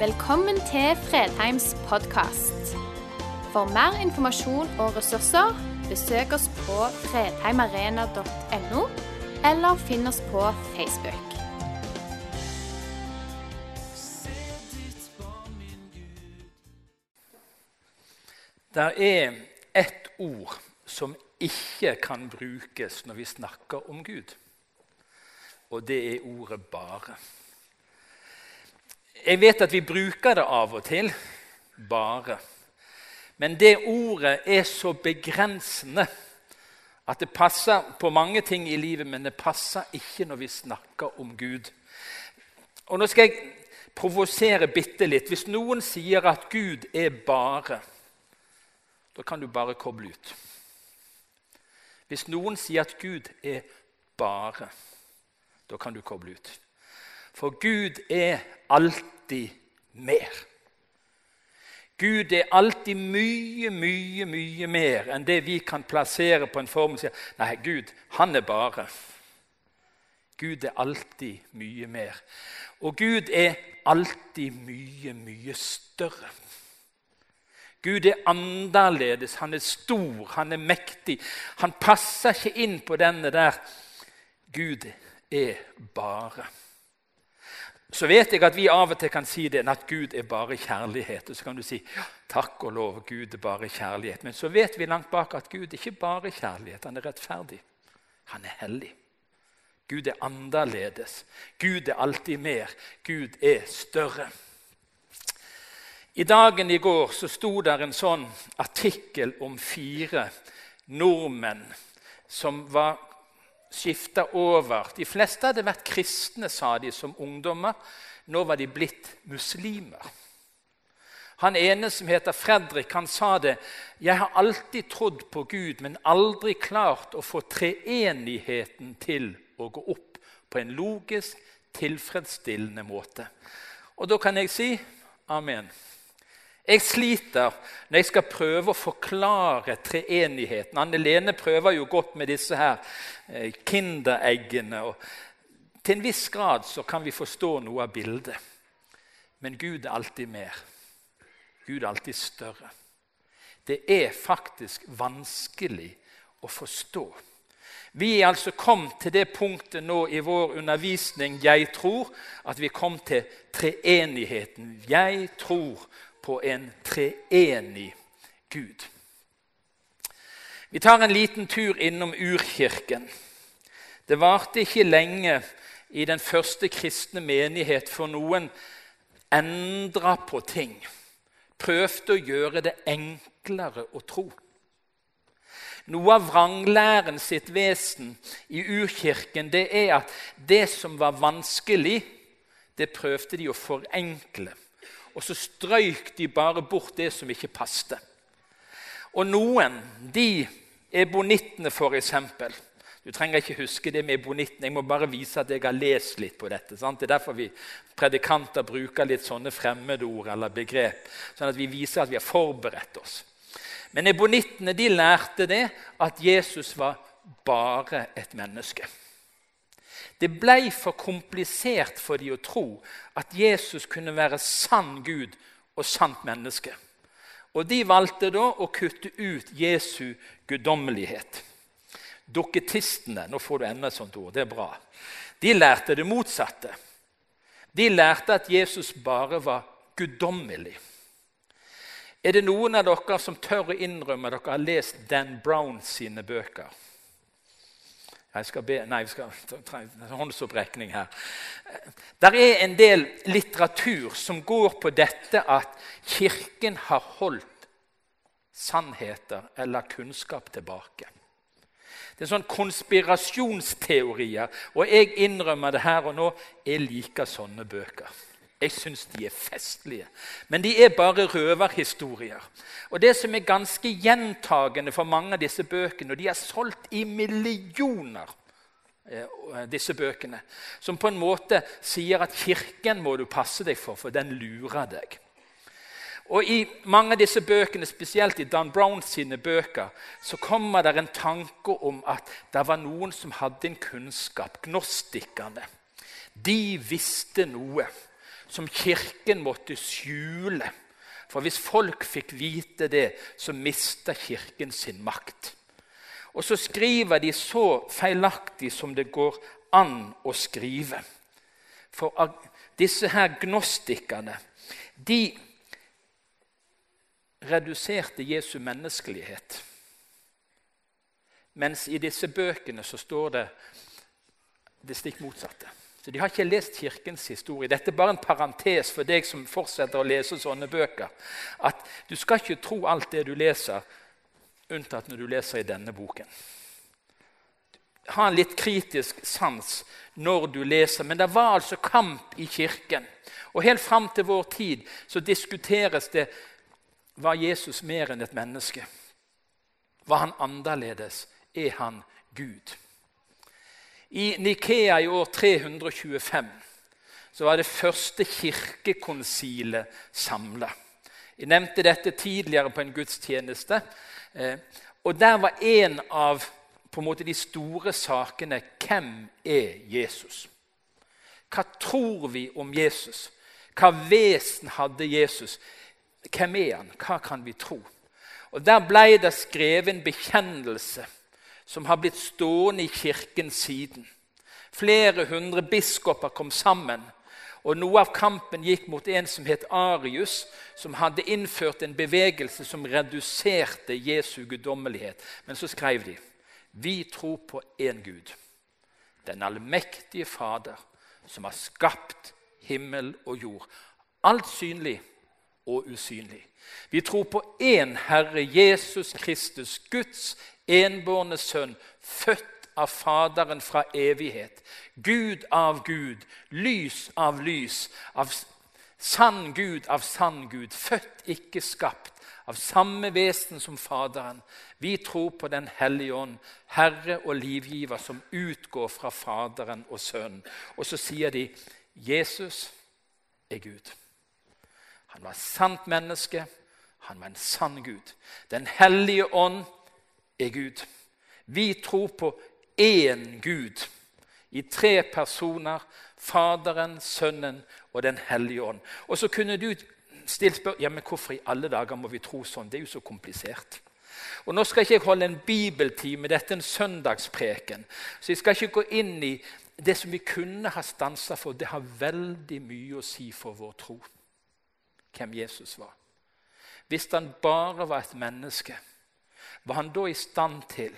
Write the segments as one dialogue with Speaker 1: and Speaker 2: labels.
Speaker 1: Velkommen til Fredheims podkast. For mer informasjon og ressurser, besøk oss på fredheimarena.no, eller finn oss på Facebook.
Speaker 2: Det er ett ord som ikke kan brukes når vi snakker om Gud. Og det er ordet 'bare'. Jeg vet at vi bruker det av og til, bare. Men det ordet er så begrensende at det passer på mange ting i livet, men det passer ikke når vi snakker om Gud. Og Nå skal jeg provosere bitte litt. Hvis noen sier at Gud er bare, da kan du bare koble ut. Hvis noen sier at Gud er bare, da kan du koble ut. For Gud er alltid mer. Gud er alltid mye, mye, mye mer enn det vi kan plassere på en form og si Nei, Gud, han er bare. Gud er alltid mye mer. Og Gud er alltid mye, mye større. Gud er annerledes, han er stor, han er mektig. Han passer ikke inn på denne der Gud er bare. Så vet jeg at vi av og til kan si det, at Gud er bare kjærlighet. Og så kan du si takk og lov, Gud er bare kjærlighet. Men så vet vi langt bak at Gud er ikke bare kjærlighet, han er rettferdig. Han er hellig. Gud er annerledes. Gud er alltid mer. Gud er større. I dagen i går så sto der en sånn artikkel om fire nordmenn som var skifta over. De fleste hadde vært kristne, sa de, som ungdommer. Nå var de blitt muslimer. Han ene som heter Fredrik, han sa det. 'Jeg har alltid trodd på Gud, men aldri klart å få treenigheten til å gå opp på en logisk, tilfredsstillende måte.' Og da kan jeg si amen. Jeg sliter når jeg skal prøve å forklare treenigheten. Anne Lene prøver jo godt med disse her eh, Kindereggene. og Til en viss grad så kan vi forstå noe av bildet. Men Gud er alltid mer. Gud er alltid større. Det er faktisk vanskelig å forstå. Vi er altså kommet til det punktet nå i vår undervisning jeg tror, at vi kom til treenigheten. Jeg tror på en treenig Gud. Vi tar en liten tur innom urkirken. Det varte ikke lenge i den første kristne menighet for noen endra på ting. Prøvde å gjøre det enklere å tro. Noe av vranglæren sitt vesen i urkirken det er at det som var vanskelig, det prøvde de å forenkle og så strøyk de bare bort det som ikke passte. Og noen, de ebonittene f.eks. Du trenger ikke huske det med ebonittene. Jeg må bare vise at jeg har lest litt på dette. Sant? Det er derfor vi predikanter bruker litt sånne fremmedord eller begrep. Sånn at vi viser at vi har forberedt oss. Men ebonittene de lærte det at Jesus var bare et menneske. Det ble for komplisert for de å tro at Jesus kunne være sann Gud og sant menneske. Og De valgte da å kutte ut Jesu guddommelighet. Dukketistene nå får du enda et sånt ord, det er bra, de lærte det motsatte. De lærte at Jesus bare var guddommelig. Er det noen av dere som tør å innrømme at dere har lest Dan Brown sine bøker? Jeg skal be Nei, vi skal ta håndsopprekning her. Det er en del litteratur som går på dette at Kirken har holdt sannheter eller kunnskap tilbake. Det er sånn konspirasjonsteorier, og jeg innrømmer det her og nå. Jeg liker sånne bøker. Jeg syns de er festlige. Men de er bare røverhistorier. Og Det som er ganske gjentagende for mange av disse bøkene, og de er solgt i millioner, eh, disse bøkene, som på en måte sier at kirken må du passe deg for, for den lurer deg. Og I mange av disse bøkene, spesielt i Dan Browns sine bøker, så kommer det en tanke om at det var noen som hadde en kunnskap, gnostikerne. De visste noe som Kirken måtte skjule. For hvis folk fikk vite det, så mista Kirken sin makt. Og så skriver de så feilaktig som det går an å skrive. For disse her gnostikerne de reduserte Jesu menneskelighet. Mens i disse bøkene så står det det stikk motsatte. Så De har ikke lest Kirkens historie. Dette er bare en parentes for deg som fortsetter å lese sånne bøker. At Du skal ikke tro alt det du leser, unntatt når du leser i denne boken. Ha en litt kritisk sans når du leser. Men det var altså kamp i Kirken. Og Helt fram til vår tid så diskuteres det var Jesus mer enn et menneske. Var han annerledes? Er han Gud? I Nikea i år 325 så var det første kirkekonsilet samla. Jeg nevnte dette tidligere på en gudstjeneste. Eh, og Der var en av på en måte de store sakene hvem er Jesus? Hva tror vi om Jesus? Hva vesen hadde Jesus? Hvem er han? Hva kan vi tro? Og Der ble det skrevet en bekjennelse som har blitt stående i kirken siden. Flere hundre biskoper kom sammen. Og Noe av kampen gikk mot en som het Arius, som hadde innført en bevegelse som reduserte Jesu guddommelighet. Men så skrev de vi tror på én Gud, den allmektige Fader, som har skapt himmel og jord. Alt synlig og usynlig. Vi tror på én Herre Jesus Kristus, Guds enbårne sønn, født av Faderen fra evighet. Gud av Gud, lys av lys, av sann Gud av sann Gud, født, ikke skapt, av samme vesen som Faderen. Vi tror på Den hellige ånd, Herre og livgiver, som utgår fra Faderen og Sønnen. Og så sier de Jesus er Gud. Han var sant menneske, han var en sann Gud. Den hellige ånd er Gud. Vi tror på én Gud i tre personer. Faderen, Sønnen og Den hellige ånd. Og så kunne du stilt spørsmål ja, men hvorfor i alle dager må vi tro sånn. Det er jo så komplisert. Og Nå skal ikke jeg holde en bibeltime, dette er en søndagspreken. Så jeg skal ikke gå inn i det som vi kunne ha stansa for. Det har veldig mye å si for vår tro, hvem Jesus var. Hvis han bare var et menneske, var han da i stand til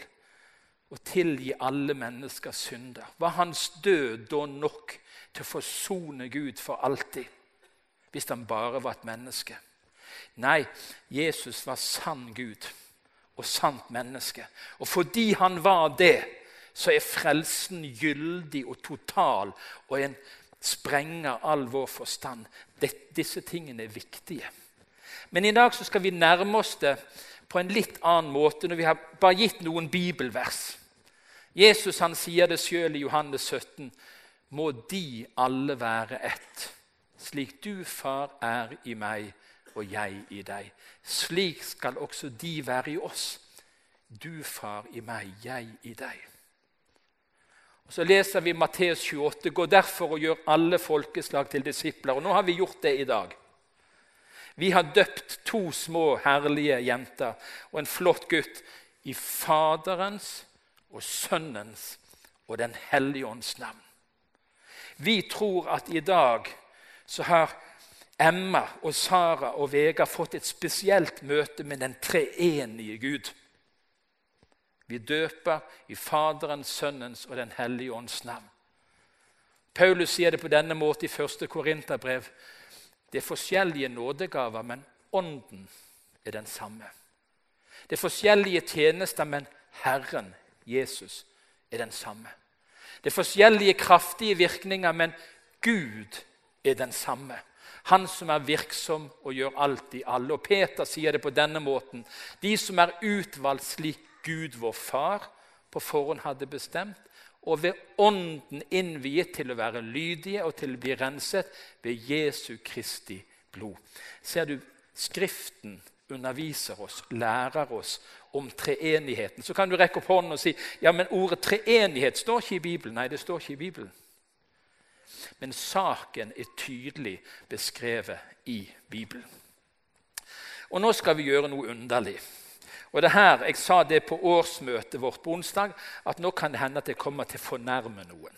Speaker 2: å tilgi alle menneskers synder? Var hans død da nok til å forsone Gud for alltid? Hvis han bare var et menneske? Nei, Jesus var sann Gud og sant menneske. Og fordi han var det, så er frelsen gyldig og total og en sprenger all vår forstand. Disse tingene er viktige. Men i dag så skal vi nærme oss det på en litt annen måte når vi har bare gitt noen bibelvers. Jesus han sier det sjøl i Johannes 17.: Må de alle være ett, slik du, far, er i meg og jeg i deg. Slik skal også de være i oss. Du, far, i meg, jeg i deg. Så leser vi Matteus 28.: Gå derfor og gjør alle folkeslag til disipler. Og Nå har vi gjort det i dag. Vi har døpt to små, herlige jenter og en flott gutt i Faderens og Sønnens og Den hellige ånds navn. Vi tror at i dag så har Emma og Sara og Vegard fått et spesielt møte med den treenige Gud. Vi døper i Faderens, Sønnens og Den hellige ånds navn. Paulus sier det på denne måten i 1. Korinterbrev. Det er forskjellige nådegaver, men ånden er den samme. Det er forskjellige tjenester, men Herren, Jesus, er den samme. Det er forskjellige kraftige virkninger, men Gud er den samme. Han som er virksom og gjør alt i alle. Og Peter sier det på denne måten. De som er utvalgt slik Gud, vår Far, på forhånd hadde bestemt, og ved Ånden innviet til å være lydige og til å bli renset ved Jesu Kristi blod. Ser du, Skriften underviser oss, lærer oss om treenigheten. Så kan du rekke opp hånden og si ja, men ordet treenighet står ikke i Bibelen. Nei, det står ikke i Bibelen. men saken er tydelig beskrevet i Bibelen. Og nå skal vi gjøre noe underlig. Og det her, Jeg sa det på årsmøtet vårt på onsdag, at nå kan det hende at jeg kommer til å fornærme noen.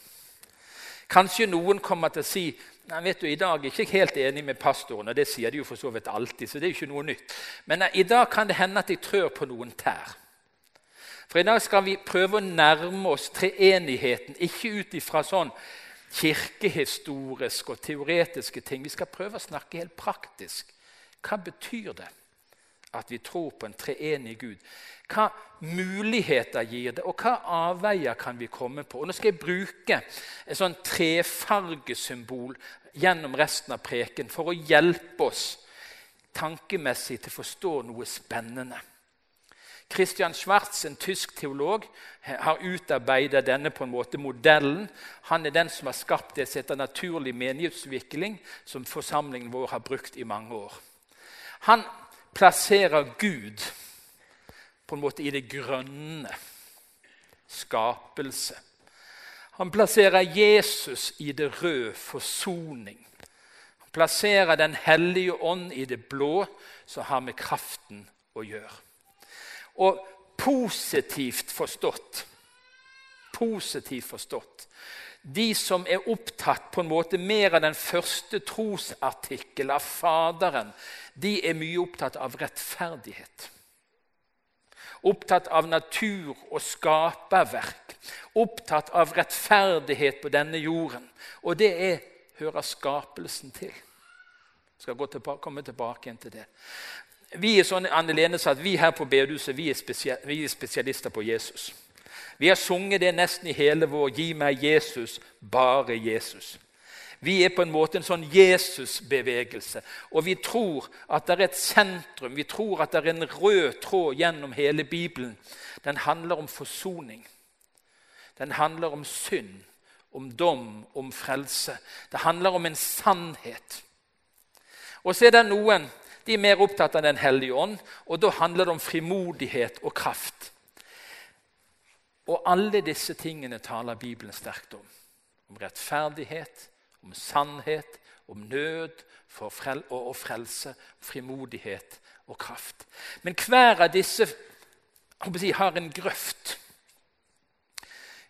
Speaker 2: Kanskje noen kommer til å si Nei, vet du, I dag er jeg ikke helt enig med pastoren, og det sier de jo for så vidt alltid. så det er jo ikke noe nytt. Men i dag kan det hende at jeg trør på noen tær. For i dag skal vi prøve å nærme oss treenigheten, ikke ut ifra sånn kirkehistoriske og teoretiske ting. Vi skal prøve å snakke helt praktisk. Hva betyr det at vi tror på en treenig Gud? Hva muligheter gir det, og hva avveier kan vi komme på? Og nå skal jeg bruke et sånn trefargesymbol gjennom resten av preken for å hjelpe oss tankemessig til å forstå noe spennende. Christian Schwartz, en tysk teolog, har utarbeidet denne på en måte modellen. Han er den som har skapt det som heter naturlig menighetsutvikling, som forsamlingen vår har brukt i mange år. Han plasserer Gud på en måte i det grønne. Skapelse. Han plasserer Jesus i det røde, forsoning. Han plasserer Den hellige ånd i det blå, som har med kraften å gjøre. Og positivt forstått Positivt forstått de som er opptatt på en måte mer av den første trosartikkel av Faderen, de er mye opptatt av rettferdighet opptatt av natur og skaperverk, opptatt av rettferdighet på denne jorden. Og det er, hører skapelsen til. Jeg skal tilbake, komme tilbake igjen til det. Vi er sånn, Anne Lene sa at vi her på bedehuset vi, vi er spesialister på Jesus. Vi har sunget det nesten i hele vår 'Gi meg Jesus, bare Jesus'. Vi er på en måte en sånn Jesus-bevegelse. Og vi tror at det er et sentrum, vi tror at det er en rød tråd gjennom hele Bibelen. Den handler om forsoning. Den handler om synd, om dom, om frelse. Det handler om en sannhet. Og så er det noen de er mer opptatt av Den hellige ånd, og da handler det om frimodighet og kraft. Og alle disse tingene taler Bibelen sterkt om. Om rettferdighet, om sannhet, om nød frel og, frelse, frimodighet og kraft. Men hver av disse si, har en grøft.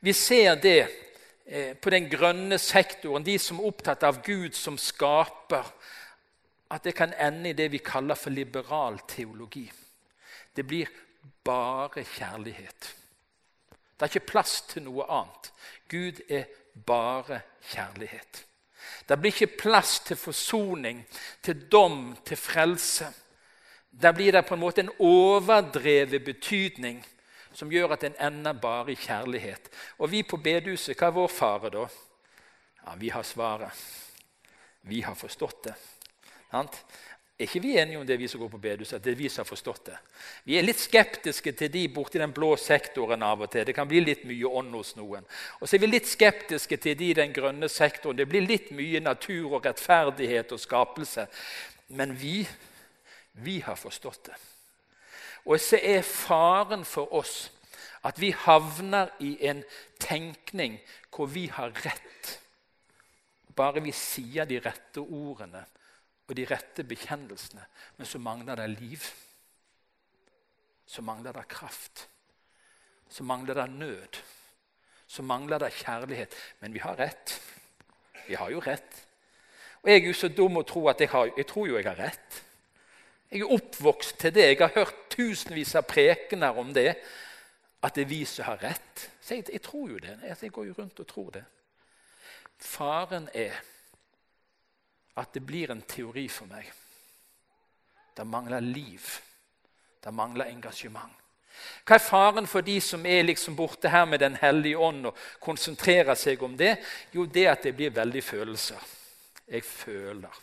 Speaker 2: Vi ser det eh, på den grønne sektoren, de som er opptatt av Gud som skaper, at det kan ende i det vi kaller for liberal teologi. Det blir bare kjærlighet. Det er ikke plass til noe annet. Gud er bare kjærlighet. Det blir ikke plass til forsoning, til dom, til frelse. Der blir det på en måte en overdrevet betydning som gjør at en ender bare i kjærlighet. Og vi på bedehuset, hva er vår fare da? Ja, Vi har svaret. Vi har forstått det. Er ikke vi enige om det, vi som går på bedehuset, at det er vi som har forstått det? Vi er litt skeptiske til de borti den blå sektoren av og til. Det kan bli litt mye ånd hos noen. Og så er vi litt skeptiske til de i den grønne sektoren. Det blir litt mye natur og rettferdighet og skapelse. Men vi, vi har forstått det. Og så er faren for oss at vi havner i en tenkning hvor vi har rett. Bare vi sier de rette ordene og de rette bekjennelsene, men så mangler det liv. Så mangler det kraft. Så mangler det nød. Så mangler det kjærlighet. Men vi har rett. Vi har jo rett. Og jeg er jo så dum å tro at jeg har Jeg tror jo jeg har rett. Jeg er oppvokst til det. Jeg har hørt tusenvis av prekener om det. At det er vi som har rett. Så jeg, jeg tror jo det. Jeg går jo rundt og tror det. Faren er at det blir en teori for meg. Det mangler liv. Det mangler engasjement. Hva er faren for de som er liksom borte her med Den hellige ånd og konsentrerer seg om det? Jo, det at det blir veldig følelser. Jeg føler.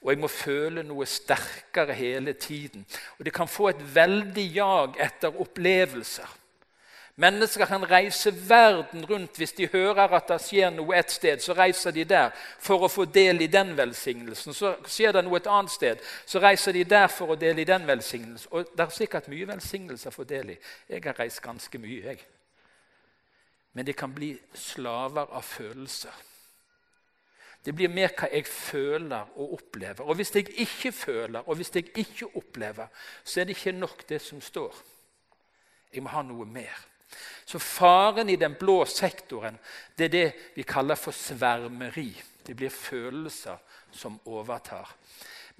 Speaker 2: Og jeg må føle noe sterkere hele tiden. Og det kan få et veldig jag etter opplevelser. Mennesker kan reise verden rundt hvis de hører at det skjer noe et sted. Så reiser de der for å få del i den velsignelsen. Så skjer det noe et annet sted, så reiser de der for å dele i den velsignelsen. Og det er sikkert mye velsignelse å få del i. Jeg har reist ganske mye, jeg. Men de kan bli slaver av følelser. Det blir mer hva jeg føler og opplever. Og hvis jeg ikke føler og hvis jeg ikke opplever, så er det ikke nok, det som står. Jeg må ha noe mer. Så faren i den blå sektoren det er det vi kaller for svermeri. Det blir følelser som overtar.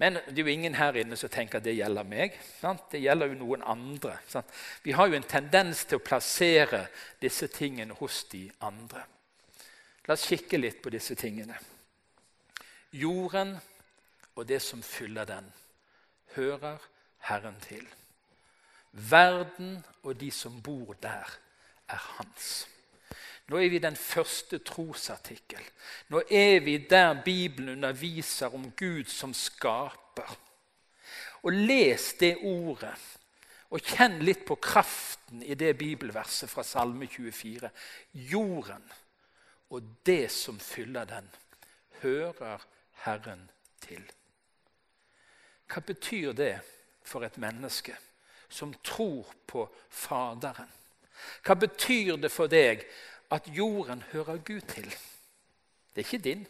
Speaker 2: Men det er jo ingen her inne som tenker at det gjelder meg. Sant? Det gjelder jo noen andre. Sant? Vi har jo en tendens til å plassere disse tingene hos de andre. La oss kikke litt på disse tingene. Jorden og det som fyller den, hører Herren til. Verden og de som bor der, er hans. Nå er vi i den første trosartikkel. Nå er vi der Bibelen underviser om Gud som skaper. Og les det ordet, og kjenn litt på kraften i det bibelverset fra Salme 24. Jorden og det som fyller den, hører Herren til. Hva betyr det for et menneske som tror på Faderen? Hva betyr det for deg at jorden hører Gud til. Det er ikke din,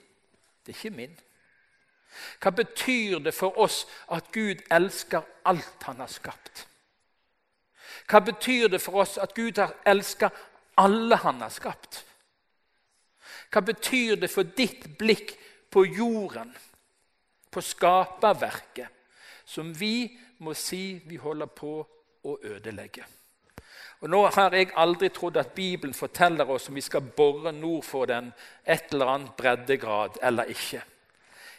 Speaker 2: det er ikke min. Hva betyr det for oss at Gud elsker alt han har skapt? Hva betyr det for oss at Gud har elsket alle han har skapt? Hva betyr det for ditt blikk på jorden, på skaperverket, som vi må si vi holder på å ødelegge? Og Nå har jeg aldri trodd at Bibelen forteller oss om vi skal bore nord for den et eller annet breddegrad eller ikke.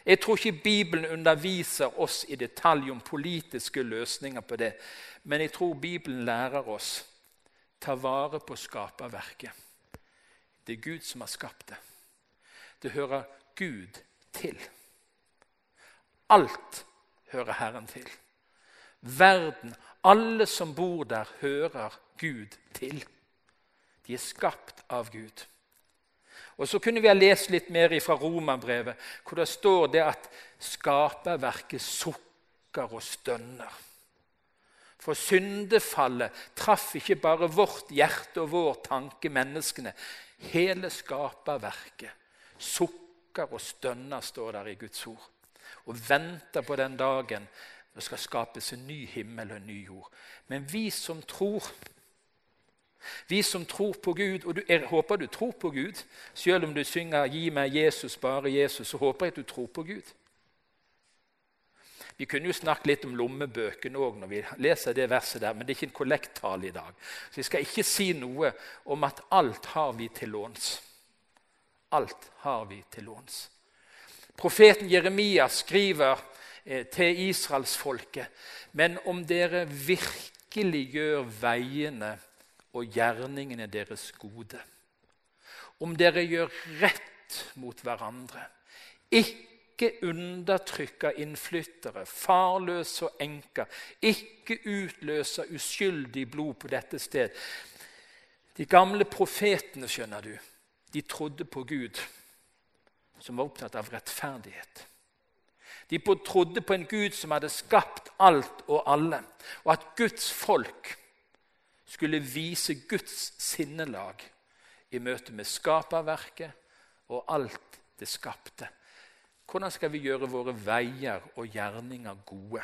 Speaker 2: Jeg tror ikke Bibelen underviser oss i detalj om politiske løsninger på det. Men jeg tror Bibelen lærer oss ta vare på skaperverket. Det er Gud som har skapt det. Det hører Gud til. Alt hører Herren til. Verden, alle som bor der, hører Gud til. De er skapt av Gud. Og Så kunne vi ha lest litt mer fra Romerbrevet, hvor det står det at skaperverket sukker og stønner. For syndefallet traff ikke bare vårt hjerte og vår tanke, menneskene. Hele skaperverket sukker og stønner, står der i Guds ord. Og venter på den dagen det skal skapes en ny himmel og en ny jord. Men vi som tror vi som tror på Gud, og jeg håper du tror på Gud, selv om du synger 'Gi meg Jesus, bare Jesus', så håper jeg at du tror på Gud. Vi kunne jo snakke litt om lommebøkene òg når vi leser det verset der, men det er ikke en kollekttale i dag. Så jeg skal ikke si noe om at alt har vi til låns. Alt har vi til låns. Profeten Jeremia skriver til israelsfolket, men om dere virkelig gjør veiene og gjerningene deres gode. Om dere gjør rett mot hverandre, ikke undertrykker innflyttere, farløse og enker, ikke utløse uskyldig blod på dette sted. De gamle profetene, skjønner du, de trodde på Gud, som var opptatt av rettferdighet. De trodde på en Gud som hadde skapt alt og alle, og at Guds folk skulle vise Guds sinnelag i møte med skaperverket og alt det skapte. Hvordan skal vi gjøre våre veier og gjerninger gode?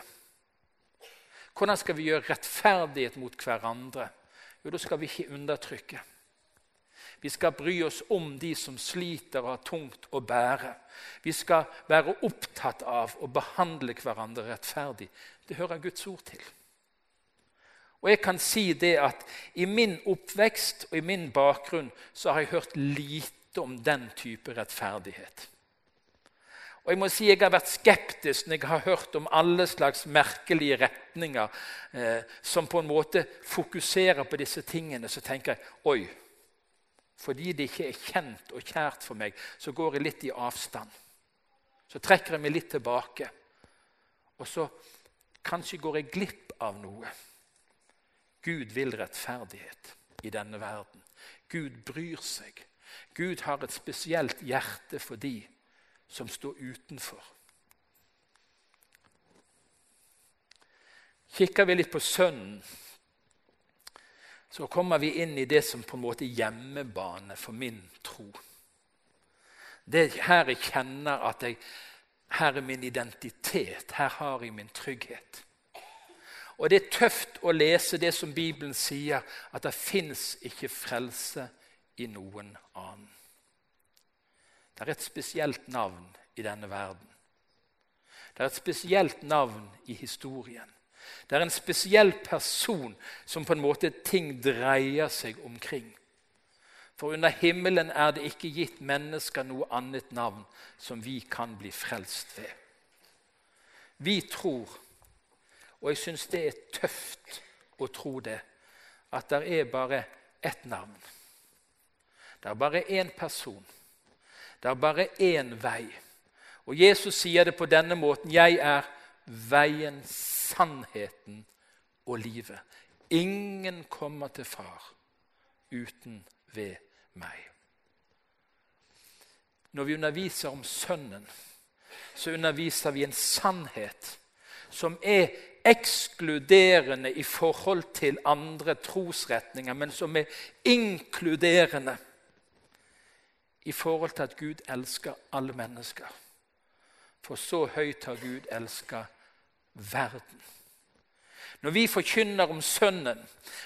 Speaker 2: Hvordan skal vi gjøre rettferdighet mot hverandre? Jo, da skal vi ikke undertrykke. Vi skal bry oss om de som sliter og har tungt å bære. Vi skal være opptatt av å behandle hverandre rettferdig. Det hører Guds ord til. Og jeg kan si det at i min oppvekst og i min bakgrunn så har jeg hørt lite om den type rettferdighet. Og jeg må si jeg har vært skeptisk når jeg har hørt om alle slags merkelige retninger eh, som på en måte fokuserer på disse tingene. Så tenker jeg oi, fordi det ikke er kjent og kjært for meg, så går jeg litt i avstand. Så trekker jeg meg litt tilbake. Og så kanskje går jeg glipp av noe. Gud vil rettferdighet i denne verden. Gud bryr seg. Gud har et spesielt hjerte for de som står utenfor. Kikker vi litt på Sønnen, så kommer vi inn i det som på en måte er hjemmebane for min tro. Det er her jeg kjenner at jeg, her er min identitet. Her har jeg min trygghet. Og det er tøft å lese det som Bibelen sier, at det fins ikke frelse i noen annen. Det er et spesielt navn i denne verden. Det er et spesielt navn i historien. Det er en spesiell person som på en måte ting dreier seg omkring. For under himmelen er det ikke gitt mennesker noe annet navn som vi kan bli frelst ved. Vi tror, og jeg syns det er tøft å tro det, at det er bare ett navn. Det er bare én person. Det er bare én vei. Og Jesus sier det på denne måten.: Jeg er veien, sannheten og livet. Ingen kommer til Far uten ved meg. Når vi underviser om Sønnen, så underviser vi en sannhet som er ekskluderende i forhold til andre trosretninger, men som er inkluderende i forhold til at Gud elsker alle mennesker. For så høyt har Gud elska verden. Når vi forkynner om Sønnen,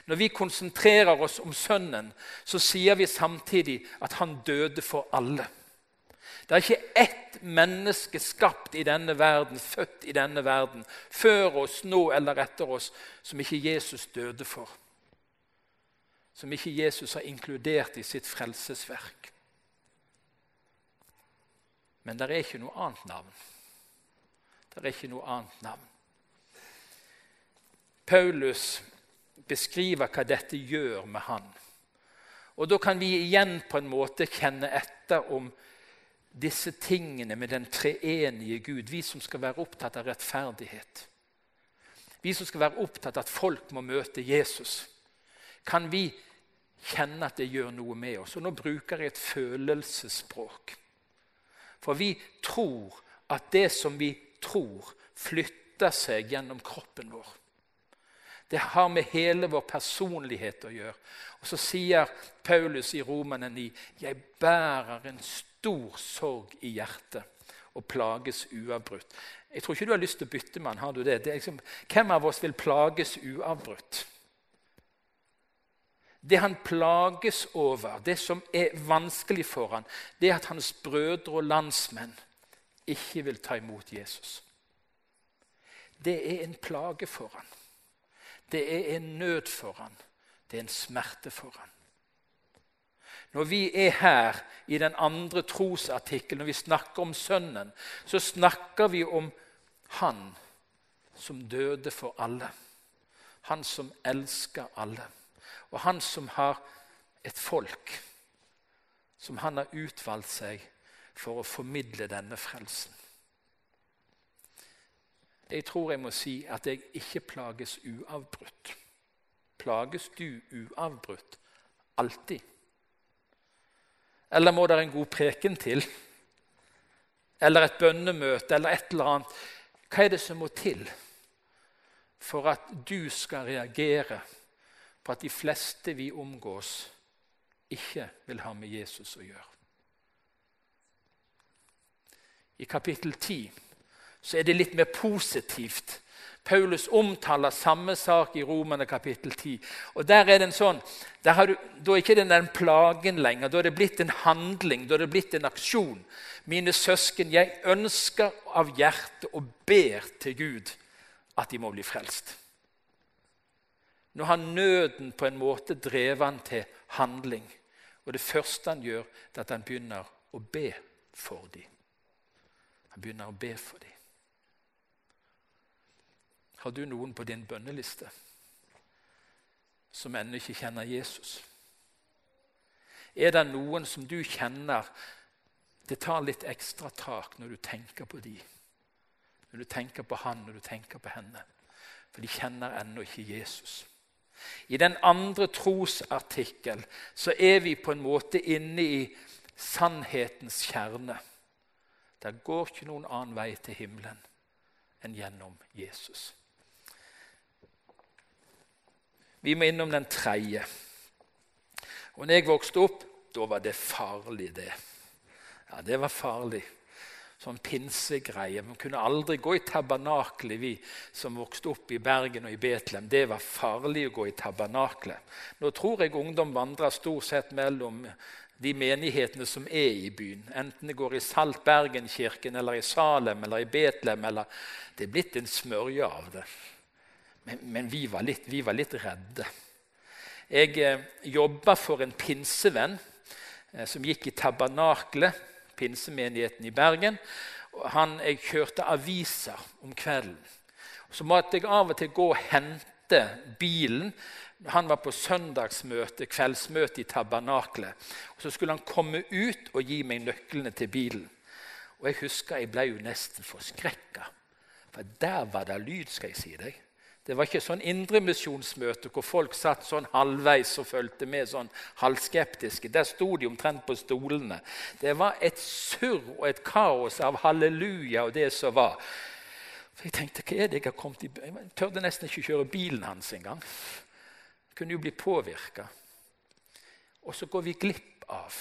Speaker 2: når vi konsentrerer oss om Sønnen, så sier vi samtidig at han døde for alle. Det er ikke ett menneske skapt i denne verden, født i denne verden, før oss, nå eller etter oss, som ikke Jesus døde for. Som ikke Jesus har inkludert i sitt frelsesverk. Men det er ikke noe annet navn. Det er ikke noe annet navn. Paulus beskriver hva dette gjør med han. Og Da kan vi igjen på en måte kjenne etter om disse tingene med den treenige Gud. Vi som skal være opptatt av rettferdighet. Vi som skal være opptatt av at folk må møte Jesus. Kan vi kjenne at det gjør noe med oss? Og Nå bruker jeg et følelsesspråk. For vi tror at det som vi tror, flytter seg gjennom kroppen vår. Det har med hele vår personlighet å gjøre. Og Så sier Paulus i Romane 9.: Jeg bærer en stor sorg i hjertet og plages uavbrutt. Jeg tror ikke du har lyst til å bytte med han, har du det? det liksom, hvem av oss vil plages uavbrutt? Det han plages over, det som er vanskelig for han, det er at hans brødre og landsmenn ikke vil ta imot Jesus. Det er en plage for han. Det er en nød for han. Det er en smerte for han. Når vi er her i den andre trosartikkelen, når vi snakker om Sønnen, så snakker vi om Han som døde for alle. Han som elsker alle. Og han som har et folk som han har utvalgt seg for å formidle denne frelsen. Jeg tror jeg må si at jeg ikke plages uavbrutt. Plages du uavbrutt alltid? Eller må det en god preken til? Eller et bønnemøte, eller et eller annet? Hva er det som må til for at du skal reagere på at de fleste vi omgås, ikke vil ha med Jesus å gjøre? I kapittel 10 så er det litt mer positivt. Paulus omtaler samme sak i Romerne kapittel 10. Og der er det en sånn, der du, Da er ikke den der plagen lenger. Da er det blitt en handling, da er det blitt en aksjon. Mine søsken, jeg ønsker av hjertet og ber til Gud at de må bli frelst. Nå har nøden på en måte drevet han til handling. Og det første han gjør, er at han begynner å be for dem. Han begynner å be for dem. Har du noen på din bønneliste som ennå ikke kjenner Jesus? Er det noen som du kjenner det tar litt ekstra tak når du tenker på dem? Når du tenker på han, når du tenker på henne? For de kjenner ennå ikke Jesus. I den andre trosartikkel så er vi på en måte inne i sannhetens kjerne. Det går ikke noen annen vei til himmelen enn gjennom Jesus. Vi må innom den tredje. Og når jeg vokste opp, da var det farlig, det. Ja, Det var farlig. Sånn pinsegreie. Man kunne aldri gå i tabernaklet, vi som vokste opp i Bergen og i Betlehem. Det var farlig å gå i tabernaklet. Nå tror jeg ungdom vandrer stort sett mellom de menighetene som er i byen. Enten det går i Salt Bergenkirken eller i Salem eller i Betlehem. Eller det er blitt en smørje av det. Men, men vi, var litt, vi, var litt, redde. Jeg eh, jobba for en pinsevenn eh, som gikk i tabernaklet, pinsemenigheten i Bergen. Han, jeg kjørte aviser om kvelden. Så måtte jeg av og til gå og hente bilen han var på søndagsmøte, kveldsmøte i tabernaklet. Så skulle han komme ut og gi meg nøklene til bilen. Og Jeg husker jeg ble jo nesten forskrekka. For der var det lyd, skal jeg si deg. Det var ikke sånn indremisjonsmøte hvor folk satt sånn halvveis og fulgte med sånn halvskeptiske. Der sto de omtrent på stolene. Det var et surr og et kaos av halleluja og det som var. For Jeg tenkte, hva er det jeg har kommet i? Jeg tørde nesten ikke kjøre bilen hans engang kunne jo bli påvirka. Og så går vi glipp av.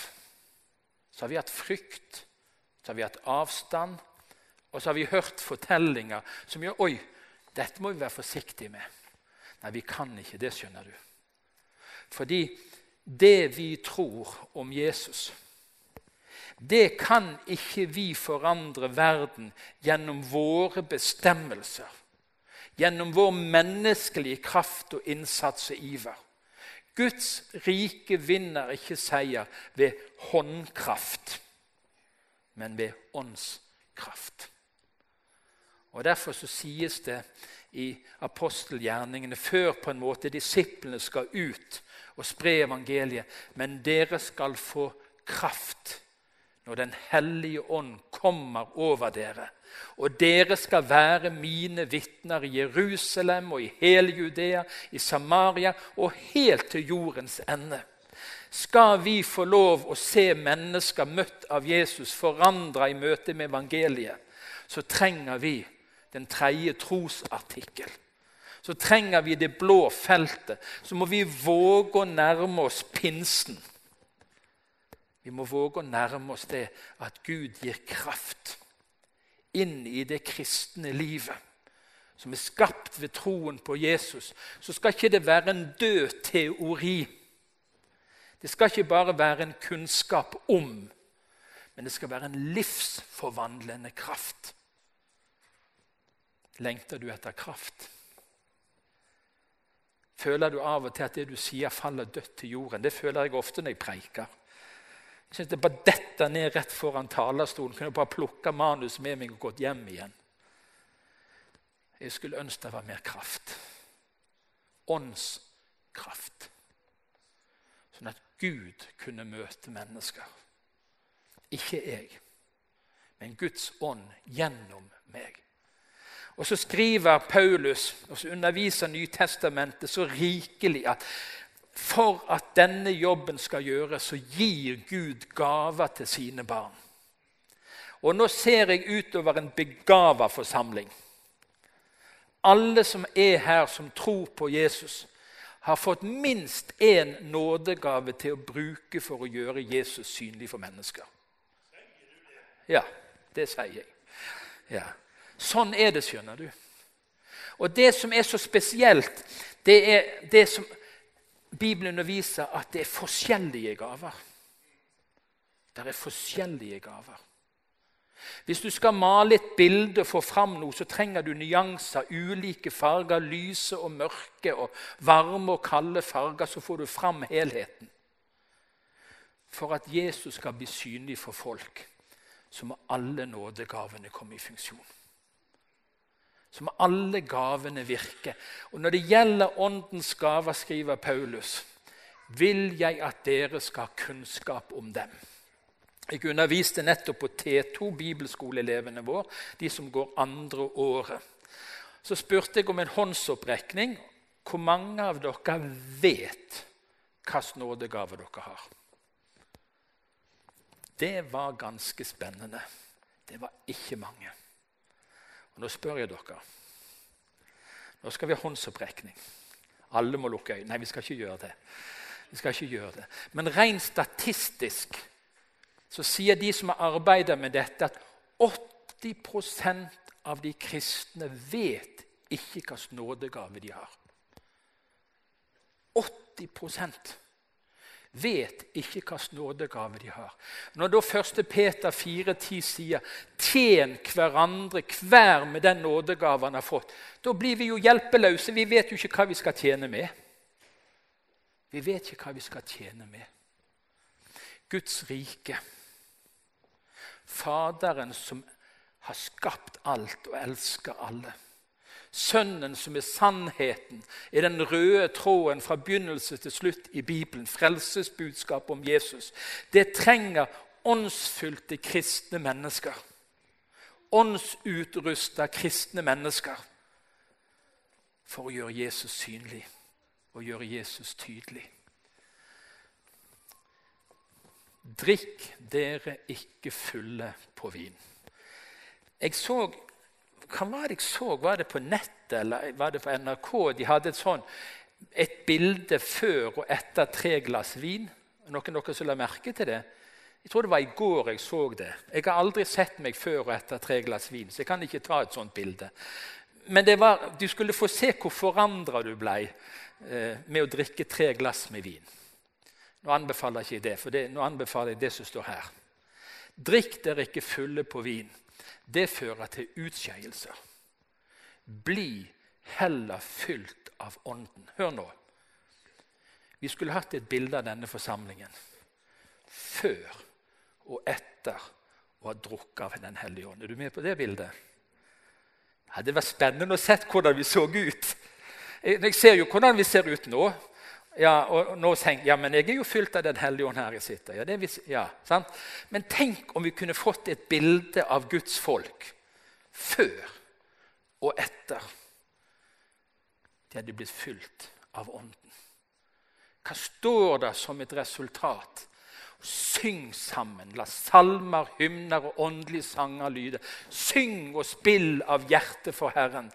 Speaker 2: Så har vi hatt frykt, så har vi hatt avstand, og så har vi hørt fortellinger som gjør Oi, dette må vi være forsiktige med. Nei, vi kan ikke det, skjønner du. Fordi det vi tror om Jesus, det kan ikke vi forandre verden gjennom våre bestemmelser gjennom vår menneskelige kraft og innsats og iver. Guds rike vinner ikke seier ved håndkraft, men ved åndskraft. Og Derfor så sies det i apostelgjerningene, før på en måte disiplene skal ut og spre evangeliet, men dere skal få kraft når Den hellige ånd kommer over dere. Og dere skal være mine vitner i Jerusalem og i hele Judea, i Samaria og helt til jordens ende. Skal vi få lov å se mennesker møtt av Jesus forandra i møte med evangeliet, så trenger vi den tredje trosartikkel. Så trenger vi det blå feltet. Så må vi våge å nærme oss pinsen. Vi må våge å nærme oss det at Gud gir kraft inn i det kristne livet, som er skapt ved troen på Jesus, så skal ikke det være en død teori. Det skal ikke bare være en kunnskap om, men det skal være en livsforvandlende kraft. Lengter du etter kraft? Føler du av og til at det du sier, faller dødt til jorden? Det føler jeg ofte når jeg preiker. Jeg synes det bare detter ned rett foran talerstolen. Kunne bare plukka manus med meg og gått hjem igjen. Jeg skulle ønske det var mer kraft. Åndskraft. Sånn at Gud kunne møte mennesker. Ikke jeg, men Guds ånd gjennom meg. Og Så skriver Paulus og så underviser Nytestamentet så rikelig at for at denne jobben skal gjøres, så gir Gud gaver til sine barn. Og nå ser jeg utover en begava forsamling. Alle som er her, som tror på Jesus, har fått minst én nådegave til å bruke for å gjøre Jesus synlig for mennesker. Ja, det sier jeg. Ja. Sånn er det, skjønner du. Og det som er så spesielt, det er det som Bibelen underviser at det er forskjellige gaver. Det er forskjellige gaver. Hvis du skal male et bilde og få fram noe, så trenger du nyanser, ulike farger, lyse og mørke, og varme og kalde farger. Så får du fram helheten. For at Jesus skal bli synlig for folk, så må alle nådegavene komme i funksjon så må alle gavene virke. Og Når det gjelder Åndens gaver, skriver Paulus, vil jeg at dere skal ha kunnskap om dem. Jeg underviste nettopp på T2, bibelskoleelevene våre, de som går andre året. Så spurte jeg om en håndsopprekning. Hvor mange av dere vet hvilken nådegave dere har? Det var ganske spennende. Det var ikke mange. Og Nå spør jeg dere. Nå skal vi ha håndsopprekning. Alle må lukke øynene. Nei, vi skal ikke gjøre det. Vi skal ikke gjøre det. Men rent statistisk så sier de som har arbeidet med dette, at 80% av de kristne vet ikke hvilken nådegave de har. 80 vet ikke hvilken nådegave de har. Når da 1. Peter 4,10 sier 'tjen hverandre, hver med den nådegave han har fått', da blir vi jo hjelpeløse. Vi vet jo ikke hva vi skal tjene med. Vi vet ikke hva vi skal tjene med. Guds rike, Faderen som har skapt alt og elsker alle. Sønnen som er sannheten, er den røde tråden fra begynnelse til slutt i Bibelen. Frelsesbudskapet om Jesus. Det trenger åndsfylte kristne mennesker. Åndsutrusta kristne mennesker for å gjøre Jesus synlig og gjøre Jesus tydelig. Drikk dere ikke fulle på vin. Jeg så hva var det jeg så? Var det på nettet eller var det på NRK? De hadde et sånn, et bilde før og etter tre glass vin. Noen dere som la merke til det? Jeg tror det var i går jeg så det. Jeg har aldri sett meg før og etter tre glass vin, så jeg kan ikke ta et sånt bilde. Men var, du skulle få se hvor forandra du ble eh, med å drikke tre glass med vin. Nå anbefaler jeg ikke det, for det, nå anbefaler jeg det som står her. Drikk dere ikke fulle på vin det fører til utskeielse. Bli heller fylt av Ånden. Hør nå. Vi skulle hatt et bilde av denne forsamlingen før og etter å ha drukket av Den hellige ånd. Er du med på det bildet? Det var spennende å se hvordan vi så ut. Jeg ser jo hvordan vi ser ut nå. Ja, og nå tenk, ja, men jeg er jo fylt av Den hellige ånd her jeg sitter. Ja, det, ja? Men tenk om vi kunne fått et bilde av Guds folk før og etter de hadde blitt fylt av Ånden. Hva står det som et resultat? Syng sammen. La salmer, hymner og åndelige sanger lyde. Syng og spill av hjertet for Herren.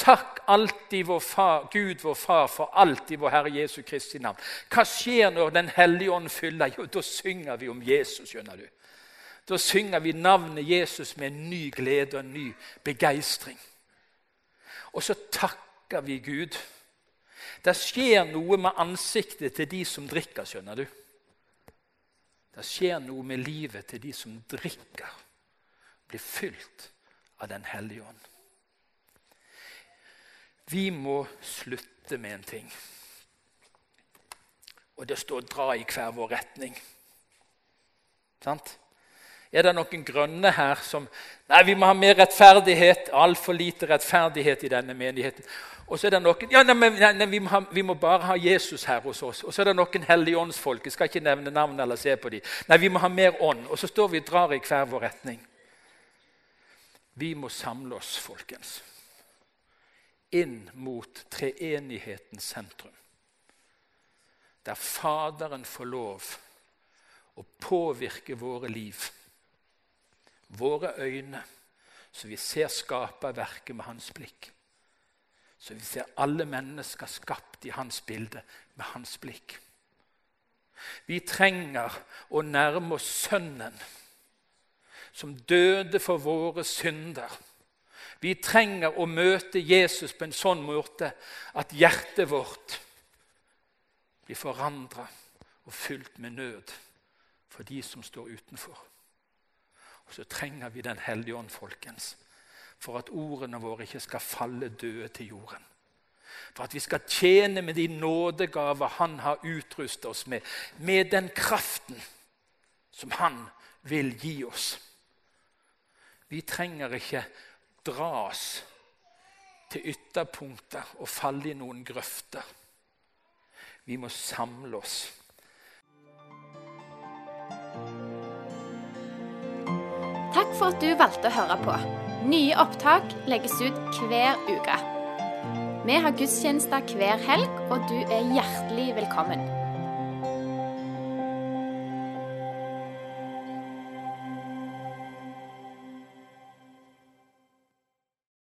Speaker 2: Takk alltid vår far, Gud vår Far for alt i vår Herre Jesu Kristi navn. Hva skjer når Den hellige ånd fyller? Jo, da synger vi om Jesus. skjønner du. Da synger vi navnet Jesus med en ny glede og en ny begeistring. Og så takker vi Gud. Det skjer noe med ansiktet til de som drikker, skjønner du. Det skjer noe med livet til de som drikker, blir fylt av Den hellige ånd. Vi må slutte med en ting. Og det står 'dra i hver vår retning'. Sant? Er det noen grønne her som Nei, vi må ha mer rettferdighet. Altfor lite rettferdighet i denne menigheten. Og så er det noen ja, nei, nei, vi, må ha, vi, må bare ha Jesus her hos oss. Og så er det noen helligåndsfolk. Jeg skal ikke nevne navn eller se på dem. Nei, vi må ha mer ånd. Og så står vi og drar i hver vår retning. Vi må samle oss, folkens inn mot treenighetens sentrum. Der Faderen får lov å påvirke våre liv, våre øyne, så vi ser skaperverket med hans blikk. Så vi ser alle mennesker skapt i hans bilde med hans blikk. Vi trenger å nærme oss Sønnen, som døde for våre synder vi trenger å møte Jesus på en sånn måte at hjertet vårt blir forandra og fylt med nød for de som står utenfor. Så trenger vi Den hellige ånd, folkens, for at ordene våre ikke skal falle døde til jorden. For at vi skal tjene med de nådegaver Han har utrustet oss med, med den kraften som Han vil gi oss. Vi trenger ikke dras til ytterpunkter og falle i noen grøfter. Vi må samle oss.
Speaker 1: Takk for at du valgte å høre på. Nye opptak legges ut hver uke. Vi har gudstjenester hver helg, og du er hjertelig velkommen.